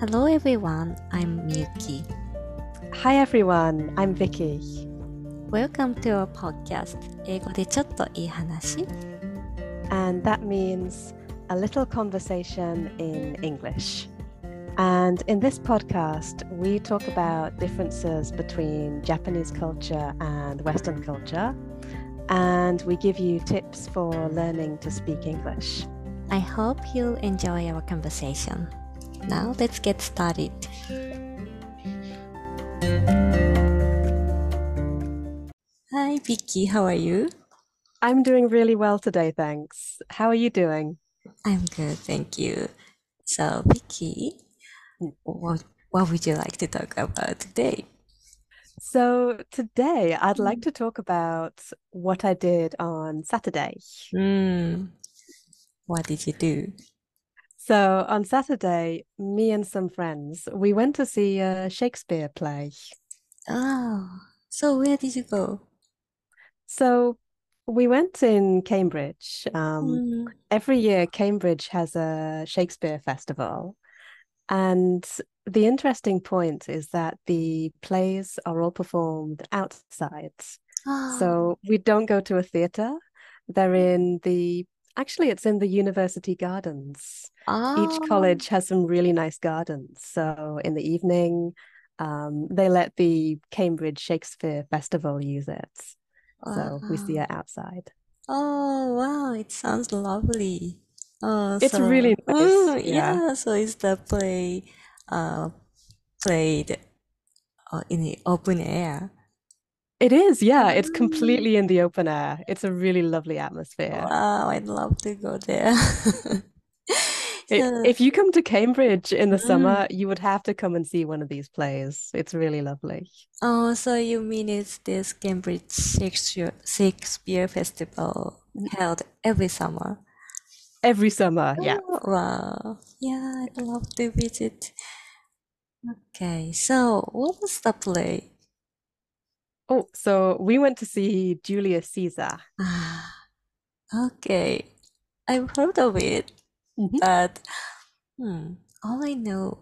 Hello everyone, I'm Miyuki. Hi everyone, I'm Vicky. Welcome to our podcast 英語でちょっといい話 And that means a little conversation in English. And in this podcast, we talk about differences between Japanese culture and Western culture. And we give you tips for learning to speak English. I hope you'll enjoy our conversation. Now let's get started. Hi Vicky, how are you? I'm doing really well today, thanks. How are you doing? I'm good, thank you. So Vicky, what, what would you like to talk about today? So, today I'd like to talk about what I did on Saturday. Hmm. What did you do? So, on Saturday, me and some friends, we went to see a Shakespeare play. Oh, so where did you go? So, we went in Cambridge. Um, Hmm. every year, Cambridge has a Shakespeare festival. And the interesting point is that the plays are all performed outside. Oh, So we don't go to a theatre. They're in the, actually, it's in the university gardens. Each oh, college has some really nice gardens. So in the evening, um, they let the Cambridge Shakespeare Festival use it. So we see it outside. Oh, wow, it sounds lovely. Oh, It's so, really nice. Yeah. yeah, so it's the play uh played uh, in the open air? It is. Yeah. It's Mm, completely in the open air. It's a really lovely atmosphere. wow, I'd love to go there. It, if you come to Cambridge in the mm. summer, you would have to come and see one of these plays. It's really lovely. Oh, so you mean it's this Cambridge Shakespeare Shakespeare Festival held every summer? Every summer. Yeah. Oh, wow. Yeah, I'd love to visit. Okay, so what was the play? Oh, so we went to see Julius Caesar. Okay. I've heard of it, Mhm. but hmm, all I know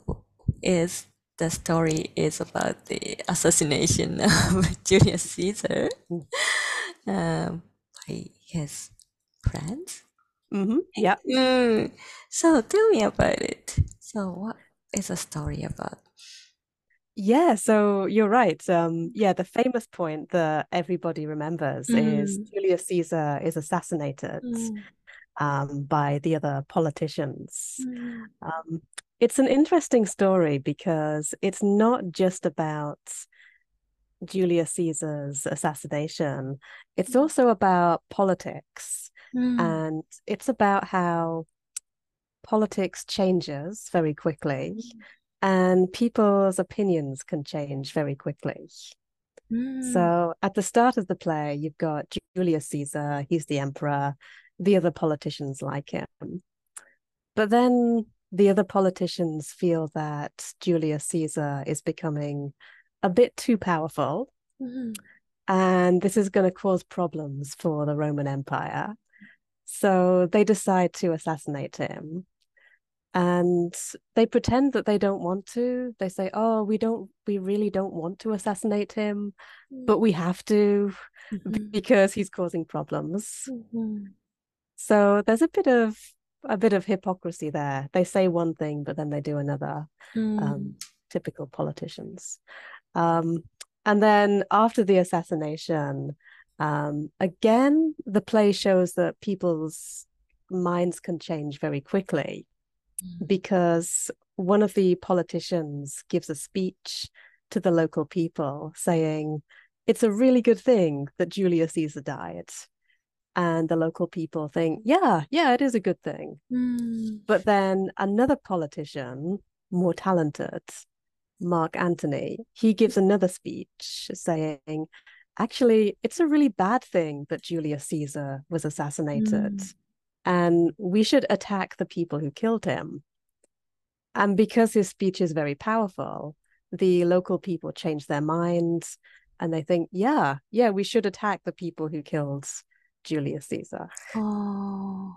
is the story is about the assassination of Julius Caesar Mm. um, by his friends. Mhm. Yeah. Mm. So tell me about it. So what is the story about? Yeah, so you're right. Um, yeah, the famous point that everybody remembers is Mm, Julius Caesar is assassinated mm, um, by the other politicians. mm, Um, it's an interesting story because it's not just about Julius Caesar's assassination, it's mm, also about politics, mm, and it's about how politics changes very quickly. Mm, and people's opinions can change very quickly. mm, So at the start of the play, you've got Julius Caesar, he's the emperor, the other politicians like him. But then the other politicians feel that Julius Caesar is becoming a bit too powerful, mm, and this is going to cause problems for the Roman Empire. So they decide to assassinate him. And they pretend that they don't want to. They say, "Oh, we don't, we really don't want to assassinate him, but we have to mhm, because he's causing problems." mhm, So there's a bit of a bit of hypocrisy there. They say one thing, but then they do another. mm, Um, typical politicians. Um, and then after the assassination, um, again, the play shows that people's minds can change very quickly mm, because one of the politicians gives a speech to the local people saying it's a really good thing that Julius Caesar died. And the local people think, yeah, yeah, it is a good thing. mm, But then another politician, more talented, Mark Antony, he gives another speech saying, actually, it's a really bad thing that Julius Caesar was assassinated, mm, and we should attack the people who killed him. And because his speech is very powerful, the local people change their minds and they think, yeah, yeah, we should attack the people who killed Julius Caesar. Oh,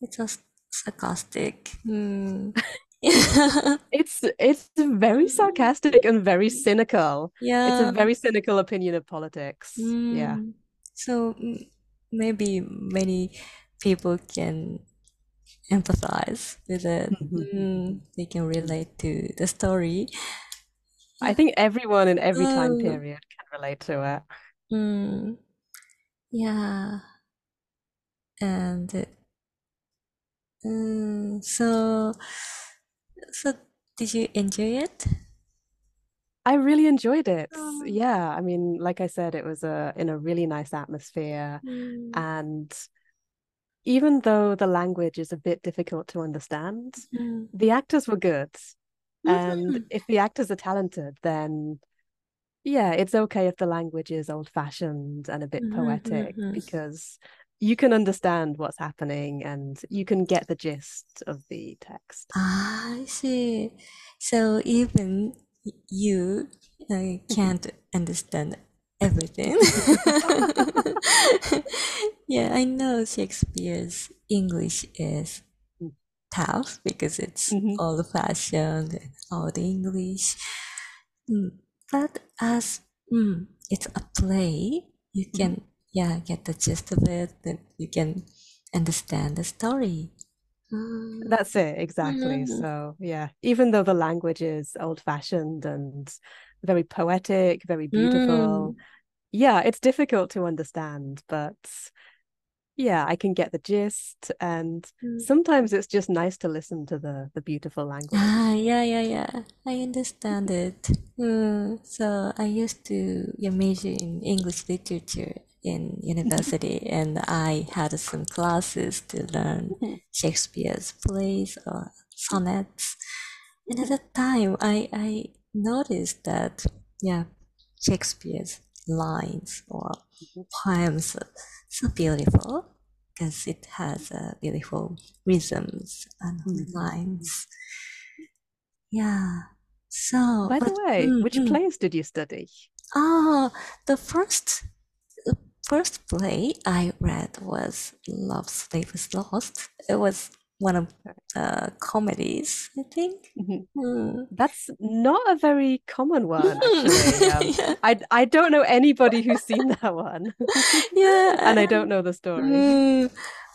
it's just sarcastic. Mm, It's it's very sarcastic and very cynical. Yeah, it's a very cynical opinion of politics. Yeah. Mm. So mm, maybe many people can empathize with it. Mhm. Mm, they can relate to the story. I think everyone in every time Mm, period can relate to it. mm, yeah. And mm, so so did you enjoy it? I really enjoyed it. Oh. Yeah, I mean, like I said, it was a in a really nice atmosphere, Mm, and even though the language is a bit difficult to understand, mm, the actors were good. And mhm, if the actors are talented, then yeah, it's okay if the language is old-fashioned and a bit mhm, poetic mhm. because you can understand what's happening and you can get the gist of the text. Ah, I see. So even you uh, can't understand everything. Yeah, I know Shakespeare's English is tough because it's Mhm. old-fashioned and old English. Mm, But as mm, it's a play, you can yeah get the gist of it, and you can understand the story. Mm, That's it, exactly. mm, So, yeah, even though the language is old-fashioned and very poetic, very beautiful, mm, yeah, it's difficult to understand, but yeah, I can get the gist, and mm. sometimes it's just nice to listen to the the beautiful language. Ah, yeah, yeah, yeah. I understand it. Mm, so I used to yeah, major in English literature in university, and I had some classes to learn Shakespeare's plays or sonnets. And at that time, I I noticed that yeah, Shakespeare's lines or poems are so beautiful because it has uh, beautiful rhythms and Mhm. lines. Yeah. So, By the but way, mm, which mm. plays did you study? Ah, the first the first play I read was Love Slave is Lost. It was one of uh, comedies, I think. Mhm. Mm. That's not a very common one, actually. Um, yeah. I I don't know anybody who's seen that one, Yeah. and I don't know the story. Mm,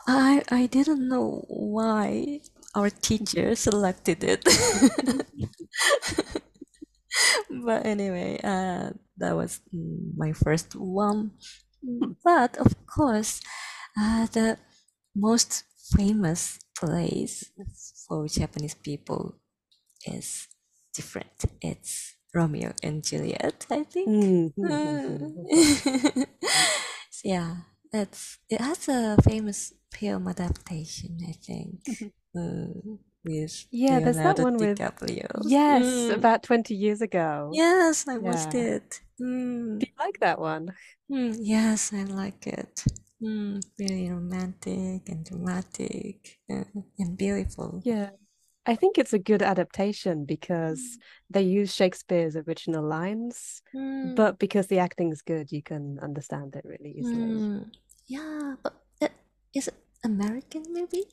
I I didn't know why our teacher selected it. But anyway, uh, that was my first one. Mm, But of course, uh, the most famous place for Japanese people is different. It's Romeo and Juliet, I think. Mhm. Mm. So yeah, that's it has a famous film adaptation, I think, mm, with Yeah, there's that one with DiCaprio. yes, Mm. about 20 years ago. Yes, I watched it. Mm. Do you like that one? Mm, yes, I like it. Mm, very romantic and dramatic uh, and beautiful. Yeah. I think it's a good adaptation because they use Shakespeare's original lines, Mm, but because the acting is good, you can understand it really easily. mm, yeah, but uh, is it American maybe?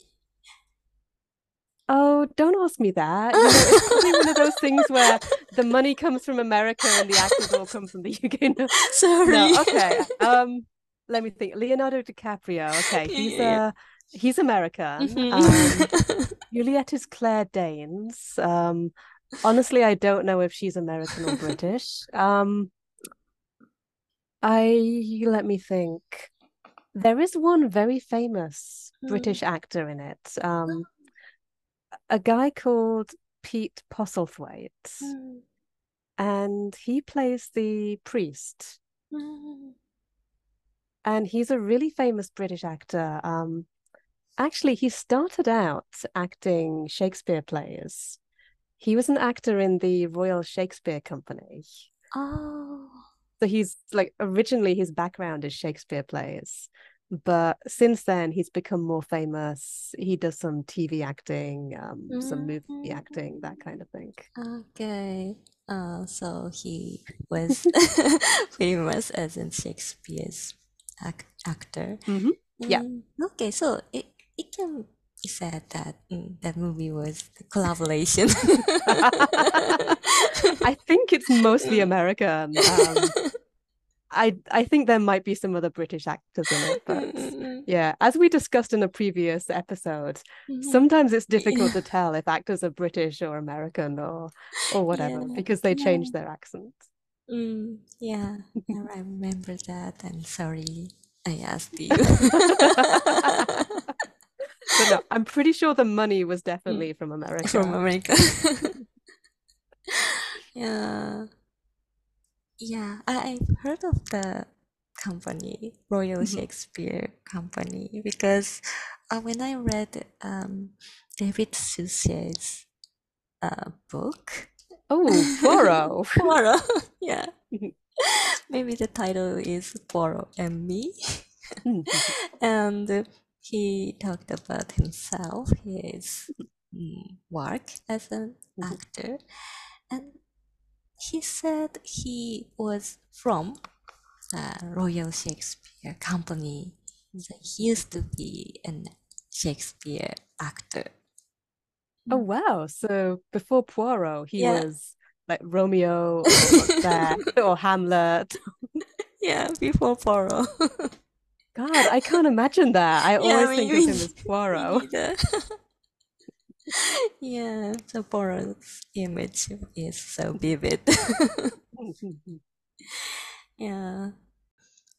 Oh, don't ask me that. You know, it's probably one of those things where the money comes from America and the actors all come from the UK. No, Sorry. no, okay. Um, let me think. Leonardo DiCaprio. Okay, he's Yeah. uh he's American. Mhm. Um, Juliet is Claire Danes. Um, honestly, I don't know if she's American or British. Um, I let me think. There is one very famous Mm. British actor in it. Um, a guy called Pete Postlethwaite, Mm, and he plays the priest. mm, And he's a really famous British actor. Um, actually, he started out acting Shakespeare plays. He was an actor in the Royal Shakespeare Company. Oh. So he's like originally his background is Shakespeare plays, but since then he's become more famous. He does some TV acting, um, some movie acting, that kind of thing. Okay. Uh, so he was famous as in Shakespeare's ac actor. Mhm. Yeah. Mm, okay, so it it can he said that mm, that movie was a collaboration. I think it's mostly American. Um, I I think there might be some other British actors in it, but Mm, yeah, as we discussed in a previous episode, mhm. sometimes it's difficult to tell if actors are British or American or or whatever Yeah, because they change yeah. their accents. Mm, yeah, I remember that. I'm sorry I asked you. But no, I'm pretty sure the money was definitely from America. From America. Yeah. Yeah, I, I've heard of the company, Royal Mhm. Shakespeare Company, because uh, when I read um, David Suchet's uh, book, Oh, Poirot. Poirot, yeah, Mhm. maybe the title is Poirot and Me, Mhm. and he talked about himself, his mm, work as an Mhm. actor, and he said he was from the Royal Shakespeare Company. So he used to be a Shakespeare actor. Oh mm. wow! So before Poirot, he Yeah. was like Romeo or or Hamlet. Yeah, before Poirot. God, I can't imagine that. I Yeah, always me- think me- of him as Poirot. Yeah, so Poirot's image is so vivid. Yeah.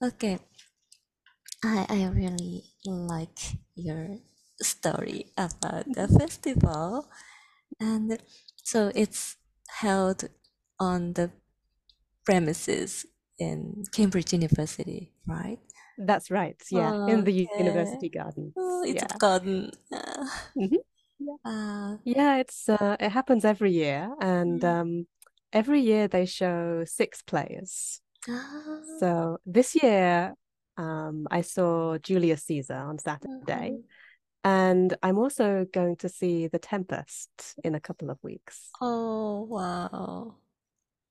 Okay. I I really like your story about the festival. And so it's held on the premises in Cambridge University, right? That's right. Yeah, in the Okay. university gardens. Oh, it's Yeah. a garden. Uh, Mhm. uh, Yeah, it's uh, it happens every year, and Mm. um, every year they show six plays. ah, So this year, um, I saw Julius Caesar on Saturday, mhm. And I'm also going to see The Tempest in a couple of weeks. Oh, wow.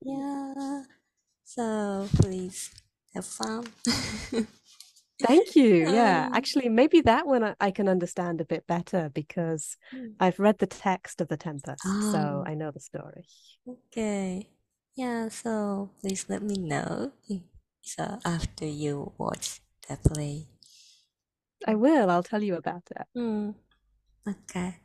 Yeah. So please have fun. Thank you. Yeah, Um, actually, maybe that one I, I can understand a bit better because Mm. I've read the text of The Tempest, so Oh. I know the story. Okay. Yeah, so please let me know so after you watch the play. I will. I'll tell you about that. Mm. Okay.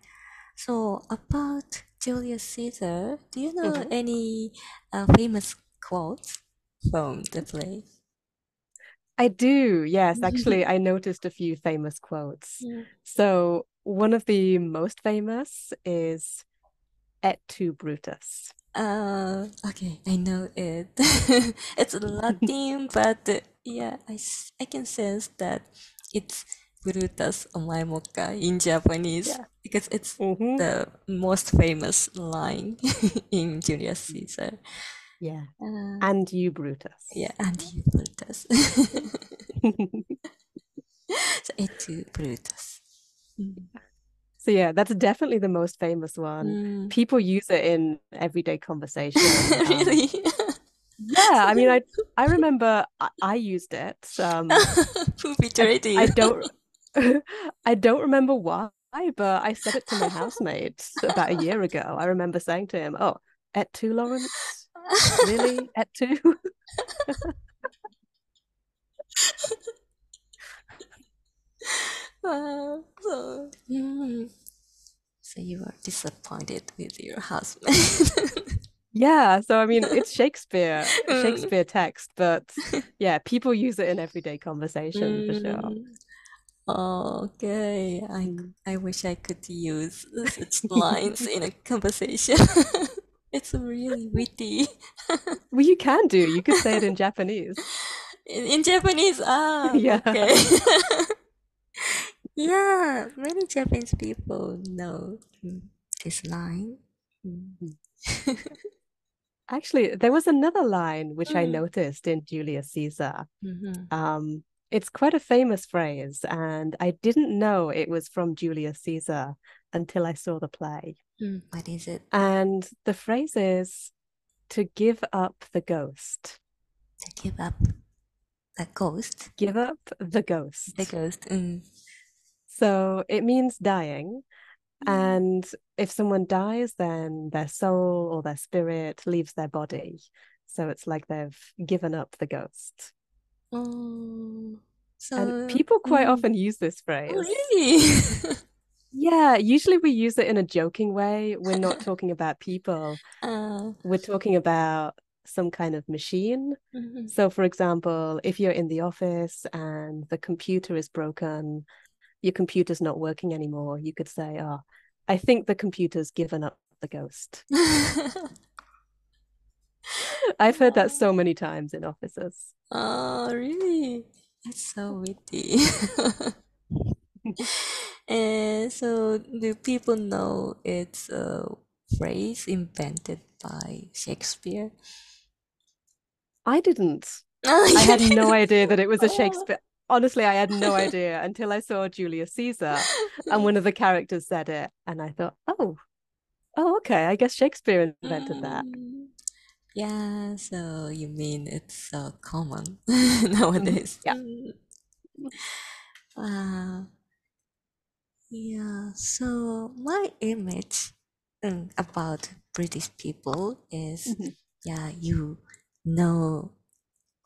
So about Julius Caesar, do you know Mhm. any uh, famous quotes from the play? I do. Yes, actually, I noticed a few famous quotes. Mm. So one of the most famous is Et tu, Brutus. Uh, okay, I know it. It's Latin, but uh, yeah, I can sense that it's Brutus Omae in Japanese Yeah. because it's Mhm. the most famous line in Julius Caesar. Yeah. Uh, And you, Brutus. yeah, and you Brutus. So et tu, Brutus. Mm. So yeah, that's definitely the most famous one. Mm. People use it in everyday conversation. Um, Really? yeah, I mean, I I remember I, I used it. Um, Who betrayed you? I don't I don't remember why, but I said it to my housemate about a year ago. I remember saying to him, "Oh, et tu, Lawrence? Really? Et tu?" Wow. So, mm. So you are disappointed with your husband. Yeah, so I mean, it's Shakespeare, Mm. Shakespeare text, but yeah, people use it in everyday conversation for sure. Mm. Okay, I Mm. I wish I could use such lines in a conversation. It's really witty. Well, you can do. You could say it in Japanese. In, in Japanese, ah, Yeah. okay. Yeah, many Japanese people know mm, this line. Mm. Actually, there was another line which I Mm. noticed in Julius Caesar. Mhm. Um, it's quite a famous phrase, and I didn't know it was from Julius Caesar until I saw the play. Mm, What is it? And the phrase is to give up the ghost. To give up the ghost. Give up the ghost. The ghost. Mm. So it means dying. And if someone dies, then their soul or their spirit leaves their body. So it's like they've given up the ghost. Oh, And people quite mm. often use this Oh, phrase. really? Yeah, usually we use it in a joking way. We're not talking about people, Uh, we're talking about some kind of machine. mhm. So, for example, if you're in the office and the computer is broken, your computer's not working anymore, you could say, Oh, I think the computer's given up the ghost. I've heard that so many times in offices. Oh, really? That's so witty. And so, do people know it's a phrase invented by Shakespeare? I didn't. Oh, I had no idea that it was a. Shakespeare. Honestly, I had no idea until I saw Julius Caesar and one of the characters said it, and I thought, oh, oh, okay, I guess Shakespeare invented that. Mm. Yeah, so you mean it's so common Mhm. nowadays? Yeah. Mm. Wow. Yeah, so my image mm, about British people is, Mhm. yeah, you know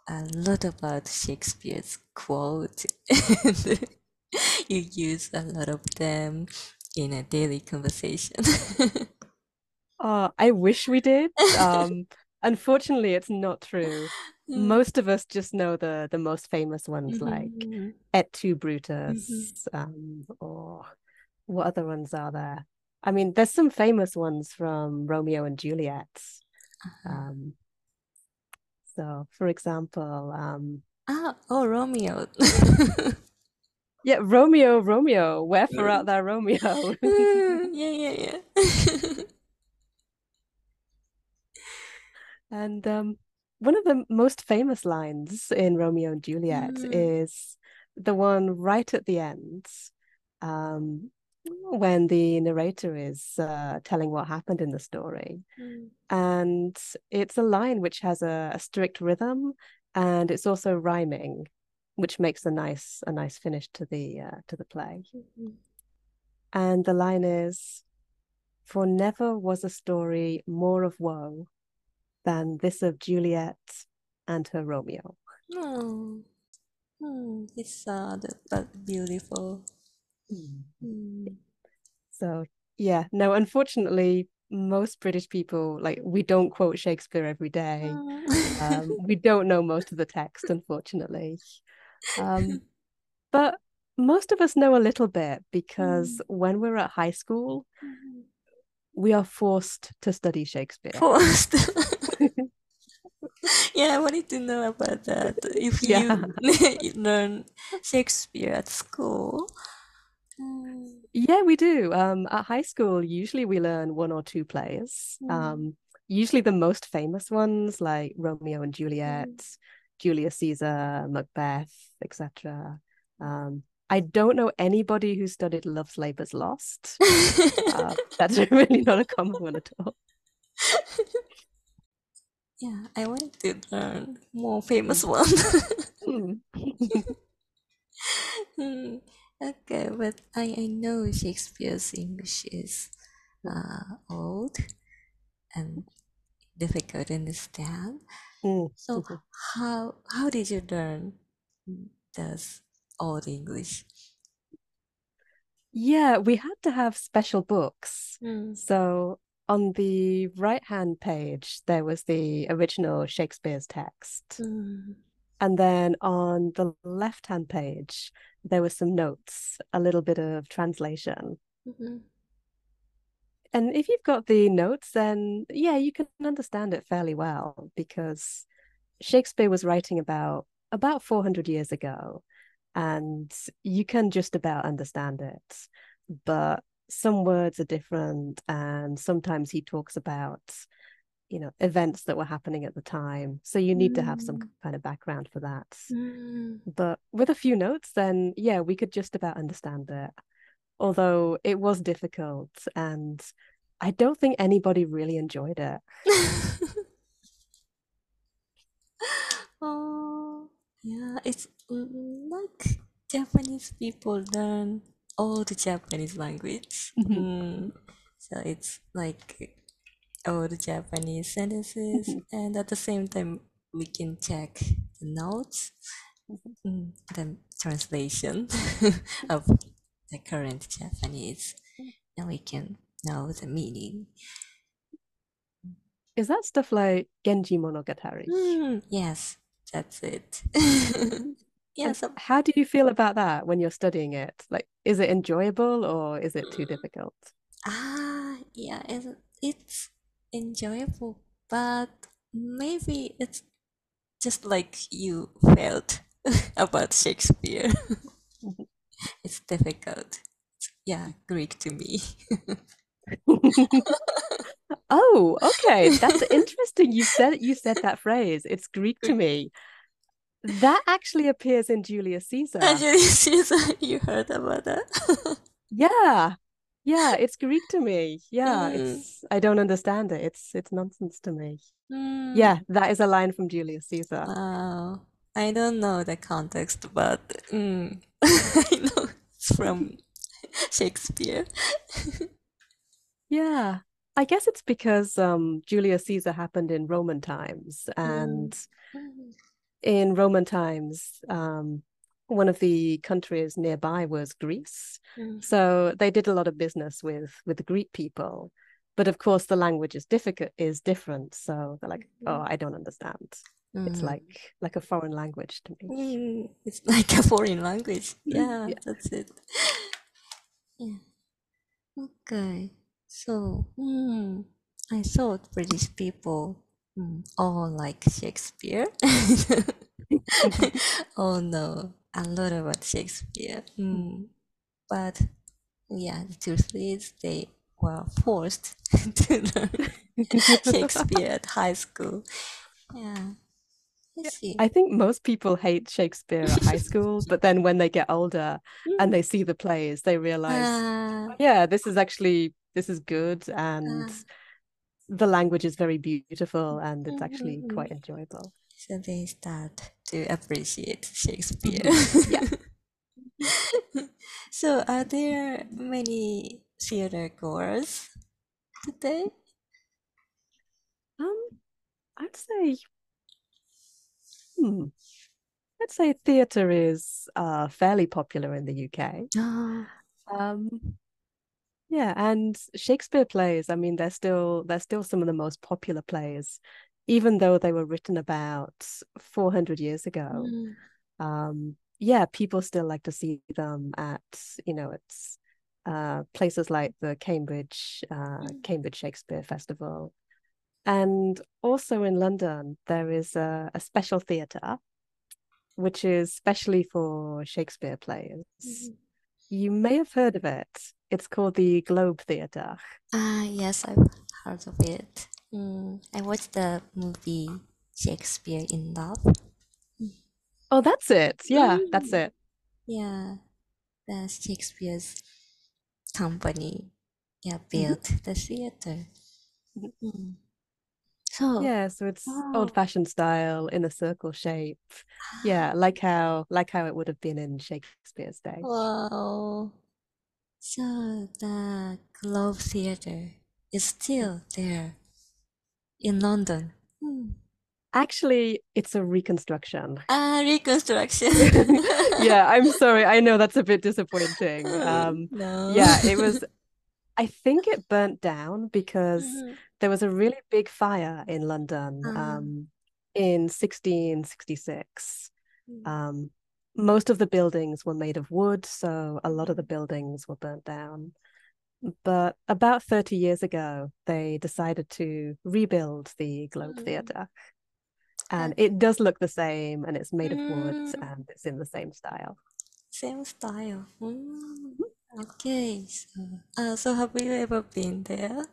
a lot about Shakespeare's quotes and you use a lot of them in a daily conversation. Oh, I wish we did. Um, unfortunately, it's not true. Mm. Most of us just know the the most famous ones like Mhm. Et tu, Brutus, um, or what other ones are there? I mean, there's some famous ones from Romeo and Juliet. Uh-huh. Um, so, for example, um, Ah, oh, Romeo. yeah, Romeo, Romeo, wherefore art thou, Romeo? Yeah, yeah, yeah. And um, one of the most famous lines in Romeo and Juliet Mm. is the one right at the end, um, when the narrator is uh, telling what happened in the story. Mm. And it's a line which has a, a strict rhythm, and it's also rhyming, which makes a nice a nice finish to the uh, to the play. Mhm. And the line is, "For never was a story more of woe than this of Juliet and her Romeo." Oh, hmm, it's sad but beautiful. Mm. So yeah, no, unfortunately, most British people like we don't quote Shakespeare every day. Um, we don't know most of the text, unfortunately. Um, but most of us know a little bit because when we're at high school, Mhm. we are forced to study Shakespeare. Forced. Yeah, I wanted to know about that. If you Yeah. learn Shakespeare at school. Mm. Yeah, we do. Um, at high school, usually we learn one or two plays. Mm. Um, usually the most famous ones like Romeo and Juliet, Julius Caesar, Macbeth, etc. Um, I don't know anybody who studied Love's Labour's Lost. Uh, that's really not a common one at all. Yeah, I wanted to learn more famous one. Hmm. Hmm, Okay, but I, I know Shakespeare's English is uh, old and difficult to understand. Hmm. So how how did you learn this old English? Yeah, we had to have special books. Mm. So on the right-hand page, there was the original Shakespeare's text. Mm. And then on the left-hand page, there were some notes, a little bit of translation. Mhm. And if you've got the notes, then yeah, you can understand it fairly well because Shakespeare was writing about about 400 years ago, and you can just about understand it. But some words are different, and sometimes he talks about, you know, events that were happening at the time. So you need to have some Mm. kind of background for that. Mm. But with a few notes, then yeah, we could just about understand it. Although it was difficult, and I don't think anybody really enjoyed it. Oh, yeah, it's mm, like Japanese people learn old Japanese language. Mhm. Mm, so it's like all the Japanese sentences, Mhm. and at the same time, we can check the notes, mm, the translation of the current Japanese, and we can know the meaning. Is that stuff like Genji Monogatari? Mm, yes, that's it. yeah, so how do you feel about that when you're studying it? Like, is it enjoyable or is it too difficult? ah, yeah, it's, it's enjoyable, but maybe it's just like you felt about Shakespeare. Mhm. It's difficult. Yeah, Greek to me. Oh, okay. That's interesting. You said you said that phrase. It's Greek to me. That actually appears in Julius Caesar. Julius Caesar, you heard about that? Yeah. Yeah, it's Greek to me. Yeah, Mm. it's I don't understand it. It's it's nonsense to me. Mm, Yeah, that is a line from Julius Caesar. Wow. I don't know the context, but mm, I know it's from Shakespeare. Yeah. I guess it's because um Julius Caesar happened in Roman times and Mm. In Roman times um one of the countries nearby was Greece. Mm. So they did a lot of business with with the Greek people. But of course the language is difficult is different. So they're like, oh, I don't understand. It's Mm. like like a foreign language to me. Mm, it's like a foreign language. Yeah, Yeah. that's it. Yeah. Okay. So, mm, I thought British people mm, all like Shakespeare. oh no, a lot about Shakespeare. Mm. But yeah, the truth is they were forced to learn Shakespeare at high school. Yeah. I. I think most people hate Shakespeare at high school, but then when they get older and they see the plays, they realize, Ah, yeah, this is actually this is good and Ah. The language is very beautiful and it's actually Mhm. quite enjoyable. So they start to appreciate Shakespeare. Yeah. So are there many theater goers today? Um, I'd say, hmm, I'd say theatre is uh fairly popular in the UK. Um, yeah, and Shakespeare plays, I mean, they're still they're still some of the most popular plays, even though they were written about 400 years ago. mm, Um, yeah, people still like to see them at, you know, it's uh places like the Cambridge uh Mm. Cambridge Shakespeare Festival. And also in London, there is a, a special theatre, which is specially for Shakespeare plays. mhm. You may have heard of it. It's called the Globe Theatre. Ah, yes, I've heard of it. Mm, I watched the movie Shakespeare in Love. Oh, that's it. Yeah, that's Mm. it. Yeah, the Shakespeare's company, yeah, Mhm. built the theater. Mhm. So, Yeah, so it's wow. old-fashioned style in a circle shape. Yeah, like how like how it would have been in Shakespeare's day. Wow. So the Globe Theatre is still there in London. Hmm. Actually, it's a reconstruction. Ah, reconstruction. Yeah, I'm sorry. I know that's a bit disappointing. Um, No. yeah, it was I think it burnt down because Mhm. There was a really big fire in London Ah. um, in 1666. Mm. Um, most of the buildings were made of wood, so a lot of the buildings were burnt down. But about 30 years ago, they decided to rebuild the Globe Mm. Theatre. And it does look the same, and it's made of wood, Mm. and it's in the same style. Same style. Mm. Okay. So, uh, so have you ever been there?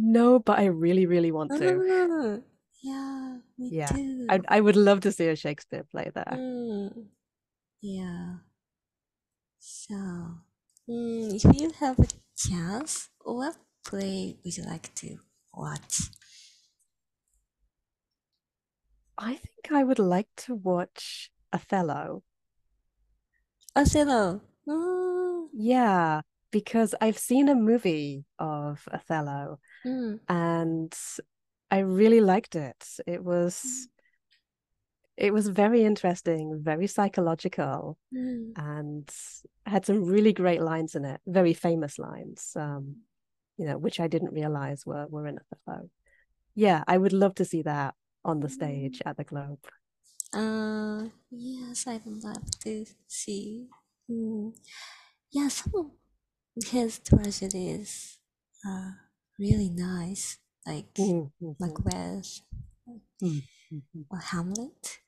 No, but I really, really want to. Ah, yeah, me Yeah, too. I I would love to see a Shakespeare play there. Mm. Yeah. So, mm, if you have a chance, what play would you like to watch? I think I would like to watch Othello. Othello. Oh. Yeah, because I've seen a movie of Othello mm. and I really liked it. It mm. was it was very interesting, very psychological, mm. and had some really great lines in it, very famous lines, um, you know, which I didn't realize were were in Othello. Yeah, I would love to see that on the mm. stage at the Globe. Uh, yes, I'd love to see. Mm. Yeah, some his tragedies are really nice, like Mm, mhm, Macbeth mm, mhm. or Hamlet.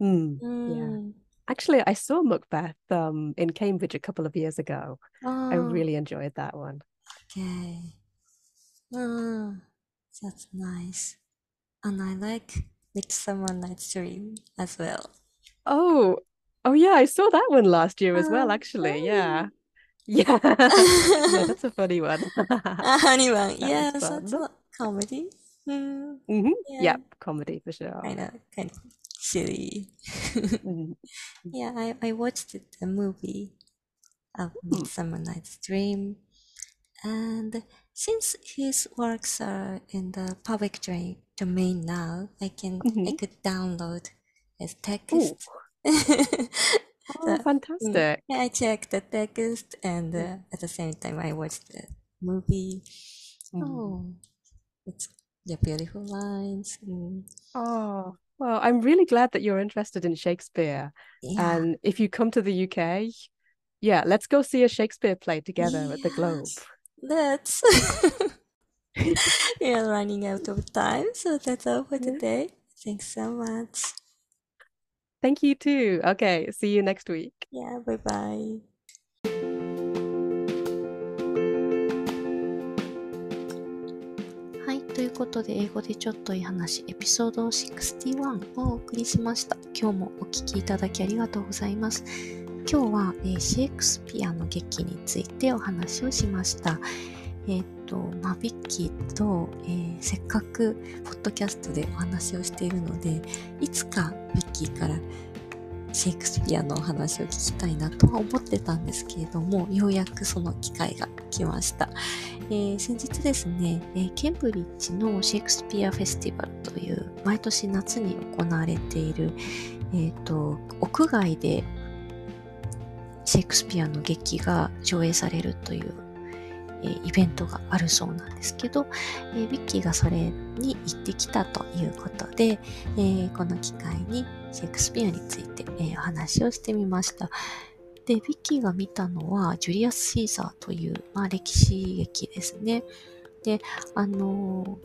Mm, yeah. Mm. Actually, I saw Macbeth um in Cambridge a couple of years ago. I Oh, really enjoyed that one. okay. Oh, that's nice. And I like Midsummer Night's Dream as well. Oh, oh yeah, I saw that one last year as well, Oh, actually. really? Yeah. Yeah. Yeah, that's a funny one. a Anyone, That yeah, that's a comedy. Mm, hmm yeah, Yep, comedy for sure. kind of, kind of silly. Mm. Yeah, I, I watched the movie of Hmm. Midsummer Night's Dream, and since his works are in the public domain now, I can I Mhm. could download his text. Oh, So, mm, fantastic. yeah, I checked the text, and uh, at the same time, I watched the movie. Mm. Oh, it's the beautiful lines. Mm, Oh, well, I'm really glad that you're interested in Shakespeare. yeah, And if you come to the UK, yeah, let's go see a Shakespeare play together at the Globe. yes, let's. We are running out of time, so that's all for today. Thanks so much. Thank you too. Okay, see you next week. Yeah, bye bye. はい、ということで英語でちょっといい話エピソード61をお送りしました。今日もお聞きいただきありがとうございます。今日は、えーシェイクスピアの劇についてお話をしました。えっ、と、まあ、ビッキーと、えーせっかくポッドキャストでお話をしているので、いつかビッキーからシェイクスピアのお話を聞きたいなとは思ってたんですけれども、ようやくその機会が来ました。えー先日ですね、えーケンブリッジのシェイクスピアフェスティバルという毎年夏に行われている、えーと屋外でシェイクスピアの劇が上映されるという、えーイベントがあるそうなんですけど、えービッキーがそれに行ってきたということで、えーこの機会にシェイクスピアについて、えお話をしてみました。で、ビッキーが見たのは、ジュリアス・シーザーという、まあ、歴史劇ですね。で、あの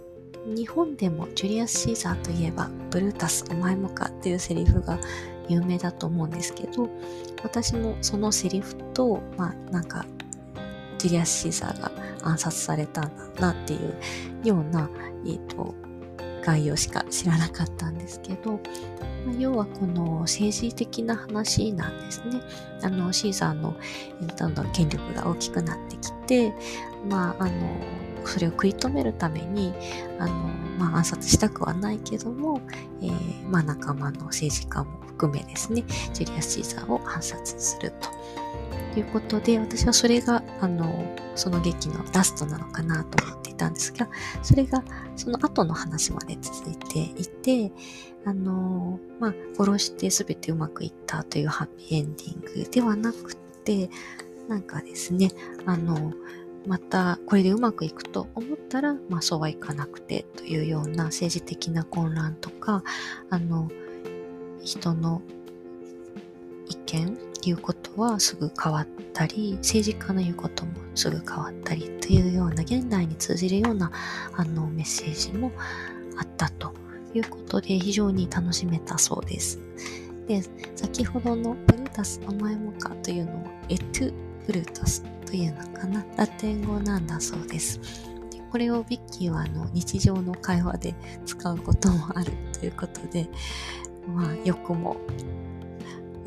日本でもジュリアス・シーザーといえば、ブルータス、お前もかっていうセリフが有名だと思うんですけど、私もそのセリフと、まあ、なんか、ジュリアス・シーザーが暗殺されたんだなっていうような、えっ、と、概要しか知らなかったんですけど、まあ要はこの政治的な話なんですね。あの、シーザーのどんどん権力が大きくなってきて、まあ、あの、それを食い止めるために、あの、まあ、暗殺したくはないけども、えーまあ、仲間の政治家も含めですね、ジュリアス・シーザーを暗殺すると。ということで、私はそれが、あの、その劇のラストなのかなと思っていたんですが、それがその後の話まで続いていて、あの、まあ、殺して全てうまくいったというハッピーエンディングではなくて、なんかですね、あの、またこれでうまくいくと思ったら、まあそうはいかなくてというような政治的な混乱とか、あの、人の意見言うことはすぐ変わったり、政治家の言うこともすぐ変わったりというような現代に通じるようなあのメッセージもあったということで非常に楽しめたそうです。で、先ほどのブルータスお前もかというのはエトゥブルータスというのかなラテン語なんだそうです。でこれをビッキーはあの日常の会話で使うこともあるということで、まあよくも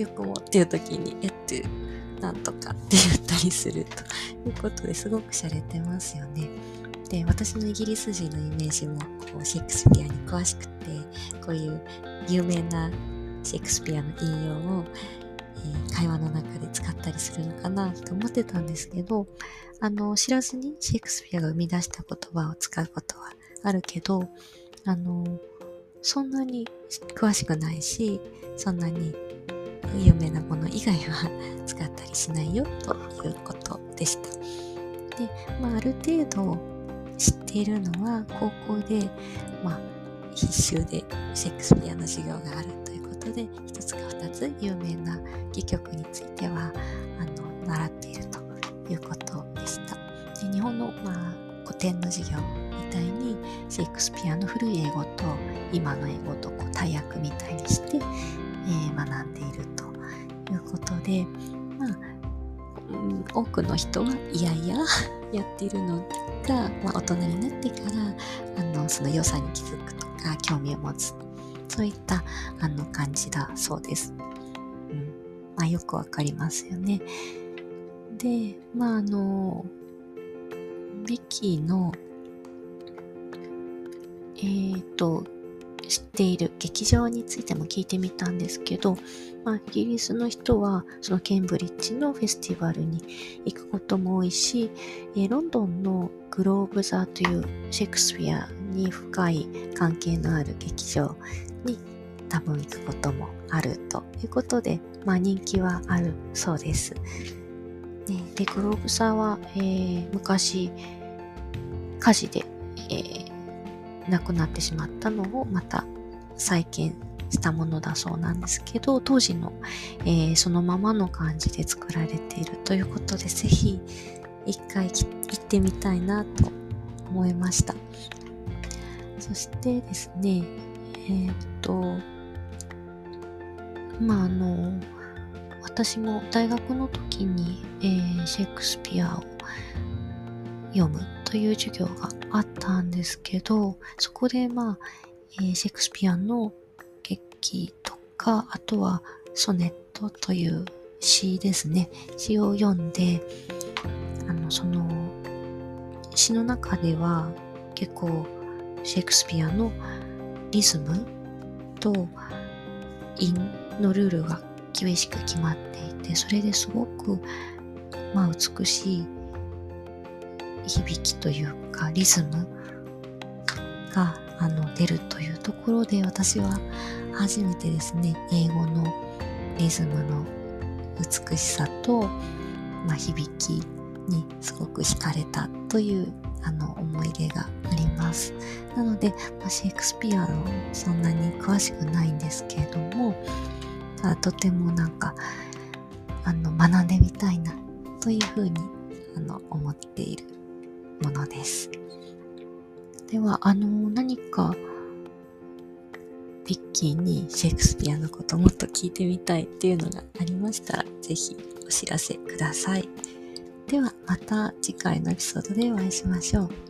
よくもっていう時にエトゥなんとかって言ったりするということですごく洒落てますよね。で私のイギリス人のイメージもこうシェイクスピアに詳しくてこういう有名なシェイクスピアの引用を、えー、会話の中で使ったりするのかなと思ってたんですけど、あの、知らずにシェイクスピアが生み出した言葉を使うことはあるけど、あの、そんなに詳しくないし、そんなに有名なもの以外は使ったりしないよということでした。で、まあ、ある程度知っているのは高校で、まあ、必修でシェイクスピアの授業があるということで、一つか二つ有名な戯曲については、あの、習っているということでした。で日本の、まあ、古典の授業みたいにシェイクスピアの古い英語と今の英語とこう大役みたいにして、えー、学んでいることで、まあ、多くの人はいやいや やっているのが、まあ、大人になってからあのその良さに気づくとか興味を持つそういったあの感じだそうです。うんまあ、よくわかりますよね。で、まああの、ビキーの、えっ、ー、と、知っている劇場についても聞いてみたんですけど、まあ、イギリスの人はそのケンブリッジのフェスティバルに行くことも多いし、え、ロンドンのグローブ座というシェイクスピアに深い関係のある劇場に多分行くこともあるということで、まあ、人気はあるそうです。ね、で、グローブ座は、えー、昔火事で、えー、亡くなってしまったのをまた再建したものだそうなんですけど、当時の、えー、そのままの感じで作られているということで、ぜひ一回行ってみたいなと思いました。そしてですね、えー、っと、まああの、私も大学の時に、えー、シェイクスピアを読むという授業があったんですけど、そこでまあ、えー、シェイクスピアの劇とか、あとはソネットという詩ですね。詩を読んで、あの、その、詩の中では結構シェイクスピアのリズムと韻のルールが厳しく決まっていて、それですごく、まあ、美しい響きというかリズムがあの出るというところで私は初めてですね英語のリズムの美しさと、まあ、響きにすごく惹かれたというあの思い出がありますなので、まあ、シェイクスピアのそんなに詳しくないんですけれどもとてもなんかあの学んでみたいなというふうにあの思っているものです。では、あの、何か、ビッキーにシェイクスピアのこともっと聞いてみたいっていうのがありましたら、ぜひお知らせください。では、また次回のエピソードでお会いしましょう。